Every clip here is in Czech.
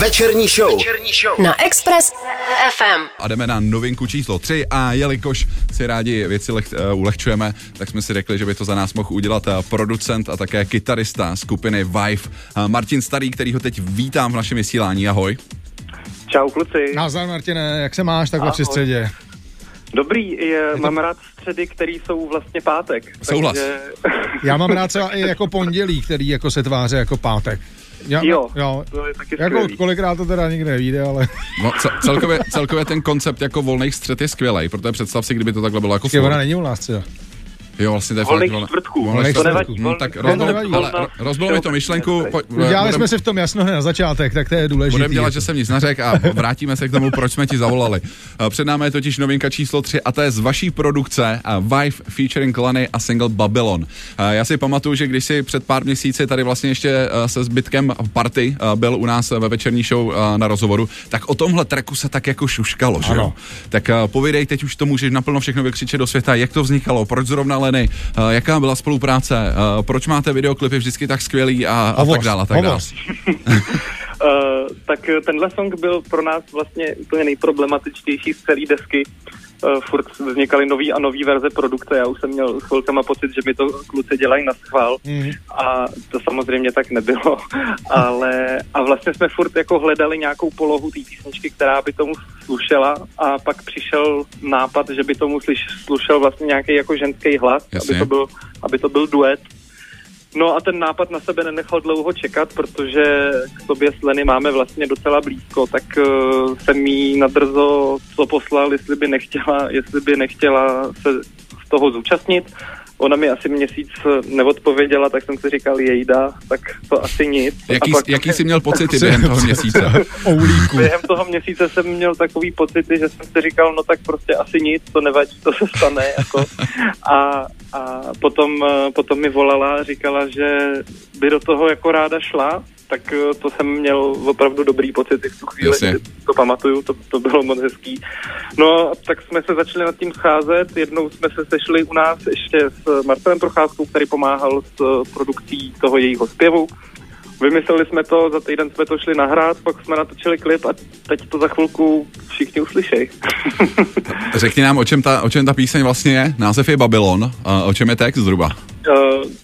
Večerní show. Večerní show. Na Express FM. A jdeme na novinku číslo 3 a jelikož si rádi věci leh, uh, ulehčujeme, tak jsme si řekli, že by to za nás mohl udělat uh, producent a také kytarista skupiny Vive uh, Martin Starý, který ho teď vítám v našem vysílání. Ahoj. Čau kluci. Nazdar Martine, jak se máš takhle při středě? Dobrý, je, mám rád středy, které jsou vlastně pátek. Souhlas. Takže, Já mám rád třeba i jako pondělí, který jako se tváří jako pátek. Já, jo, jo. to je taky Jako skvělý. kolikrát to teda nikdy nevíde, ale No, ce- celkově, celkově ten koncept jako volných střet je skvělý, protože představ si, kdyby to takhle bylo jako ona není u nás třeba. Jo, vlastně to je Volných fakt čtvrtků. volných To nevadí, Hm, volných tak rozbil, mi to myšlenku. Po, Udělali jsme si v tom jasno na začátek, tak to je důležité. Budeme dělat, že jsem nic neřekl a vrátíme se k tomu, proč jsme ti zavolali. Eh, Před námi je totiž novinka číslo 3 a to je z vaší produkce eh, Vive featuring Lany a single Babylon. Eh, Já si pamatuju, že když si před pár měsíci tady vlastně ještě se zbytkem party byl u nás ve večerní show na rozhovoru, tak o tomhle tracku se tak jako šuškalo, že jo? Tak povídej, teď už to můžeš naplno všechno vykřičet do světa, jak to vznikalo, proč zrovna Leny, eh, jaká byla spolupráce, eh, proč máte videoklipy vždycky tak skvělý a, a tak Hovoř, dále. a Tak dále. tak eh, tenhle song byl pro nás vlastně úplně nejproblematičtější z celé desky. Uh, furt vznikaly nový a nový verze produkce. Já už jsem měl chvilkama pocit, že mi to kluci dělají na schvál. Mhm. A to samozřejmě tak nebylo. Ale a vlastně jsme furt jako hledali nějakou polohu té písničky, která by tomu slušela a pak přišel nápad, že by tomu slyš, slušel vlastně nějaký jako ženský hlas, Jasně. aby to, byl, aby to byl duet. No a ten nápad na sebe nenechal dlouho čekat, protože k sobě s Leny máme vlastně docela blízko, tak uh, jsem jí nadrzo co poslal, jestli by nechtěla, jestli by nechtěla se z toho zúčastnit. Ona mi asi měsíc neodpověděla, tak jsem si říkal, jejda, tak to asi nic. Jaký, a pak, jaký jsi měl pocity během toho měsíce? Oulíku. během toho měsíce jsem měl takový pocity, že jsem si říkal, no tak prostě asi nic, to nevadí, to se stane. Jako. A, a potom, eh, potom mi volala a říkala, že by do toho jako ráda šla, tak eh, to jsem měl opravdu dobrý pocity v tu chvíli, Jasně. to pamatuju, to, to bylo moc hezký. No, tak jsme se začali nad tím scházet, jednou jsme se sešli u nás ještě s Marcelem Procházkou, který pomáhal s eh, produkcí toho jejího zpěvu. Vymysleli jsme to, za týden jsme to šli nahrát, pak jsme natočili klip a teď to za chvilku všichni uslyšejí. Řekni nám, o čem, ta, o čem ta píseň vlastně je. Název je Babylon. A o čem je text zhruba?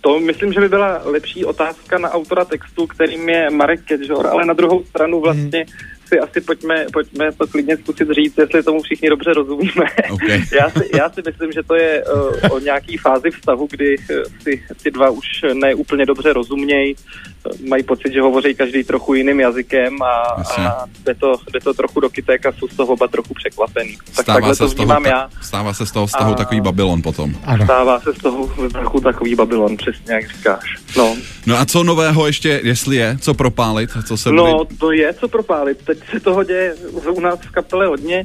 To myslím, že by byla lepší otázka na autora textu, kterým je Marek Kedžor, ale na druhou stranu vlastně si asi pojďme, pojďme to klidně zkusit říct, jestli tomu všichni dobře rozumíme. OK. já, si, já si myslím, že to je uh, o nějaký fázi vztahu, kdy uh, si ty dva už ne úplně dobře rozumějí, uh, mají pocit, že hovoří každý trochu jiným jazykem a, a jde, to, jde to trochu do kytek a jsou z toho oba trochu překvapený. Tak Stává takhle se, to z toho, vnímám ta- já. stává se z toho vztahu A- takový Babylon potom. Ano. Stává se z toho trochu takový Babylon, přesně jak říkáš. No, No a co nového ještě, jestli je, co propálit, co se no bude... to je co propálit. Teď se toho děje u nás v kapele hodně.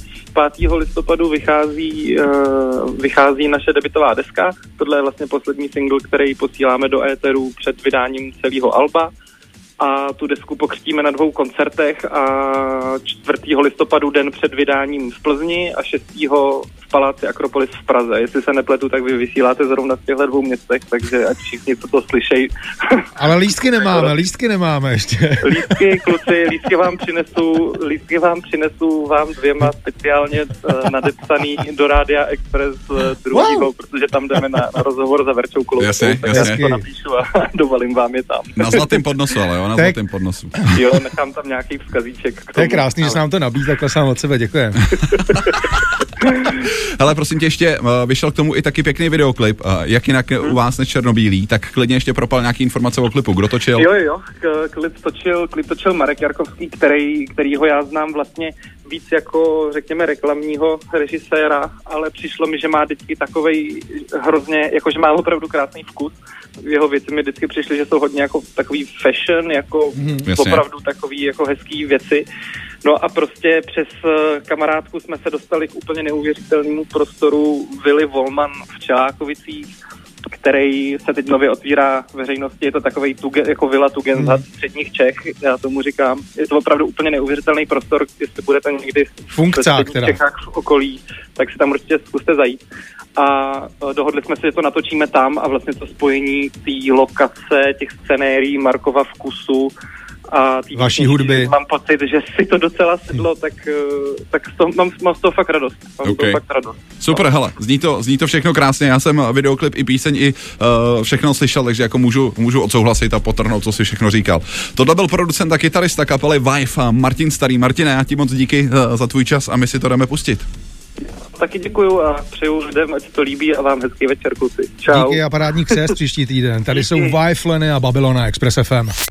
5. listopadu vychází, uh, vychází naše debitová deska. Tohle je vlastně poslední single, který posíláme do éteru před vydáním celého alba. A tu desku pokřtíme na dvou koncertech a 4. listopadu den před vydáním v Plzni a 6. v Paláci Akropolis v Praze. Jestli se nepletu, tak vy vysíláte zrovna v těchto dvou městech, takže ať všichni toto slyšejí. Ale lístky nemáme, lístky nemáme ještě. Lístky, kluci, lístky vám přinesu, lístky vám přinesu vám dvěma speciálně uh, nadepsaný do Rádia Express uh, druhýho, Wow. protože tam jdeme na, na rozhovor za Verčou Kolouskou, Jasně, tak jasně. já si to napíšu a dovalím vám je tam. Na zlatém podnosu, ale jo, na Tak- zlatém podnosu. Jo, nechám tam nějaký vzkazíček. K tomu. To je krásný, že se nám to nabízí, takhle sám od sebe, děkujeme. Hele, prosím tě, ještě uh, vyšel k tomu i taky pěkný videoklip. Uh, jak jinak u vás než černobílý, tak klidně ještě propal nějaký informace o klipu. Kdo točil? Jo, jo, klip točil, klip točil Marek Jarkovský, který, kterýho já znám vlastně víc jako, řekněme, reklamního režiséra, ale přišlo mi, že má vždycky takovej hrozně, jako že má opravdu krásný vkus. Jeho věci mi vždycky přišly, že jsou hodně jako takový fashion, jako Jasně. opravdu takový jako hezký věci. No a prostě přes eh, kamarádku jsme se dostali k úplně neuvěřitelnému prostoru Vily Volman v Čelákovicích, který se teď nově otvírá veřejnosti. Je to takový tuge, jako vila Tugenzat středních Čech, já tomu říkám. Je to opravdu úplně neuvěřitelný prostor, jestli budete někdy Funkcák teda. Čechách v okolí, tak si tam určitě zkuste zajít. A eh, dohodli jsme se, že to natočíme tam a vlastně to spojení té lokace, těch scenérií, Markova vkusu a tý Vaší hudby. Mám pocit, že si to docela sedlo, tak, eh, tak toho, mám, mám z toho fakt radost. Mám z OK. toho fakt radost. Super, hele, zní to, zní to všechno krásně. Já jsem videoklip i píseň i uh, všechno slyšel, takže jako můžu, můžu odsouhlasit a potrhnout, co si všechno říkal. Tohle byl producent a kytarista kapely Vive a Martin Starý. Martine, já ti moc díky uh, za tvůj čas a my si to jdeme pustit. Taky děkuju a přeju lidem, ať se to líbí a vám hezký večer, kluci. Čau. Díky a parádní křest příští týden. Tady jsou Díky. Wi-Fi a Babylona Express FM.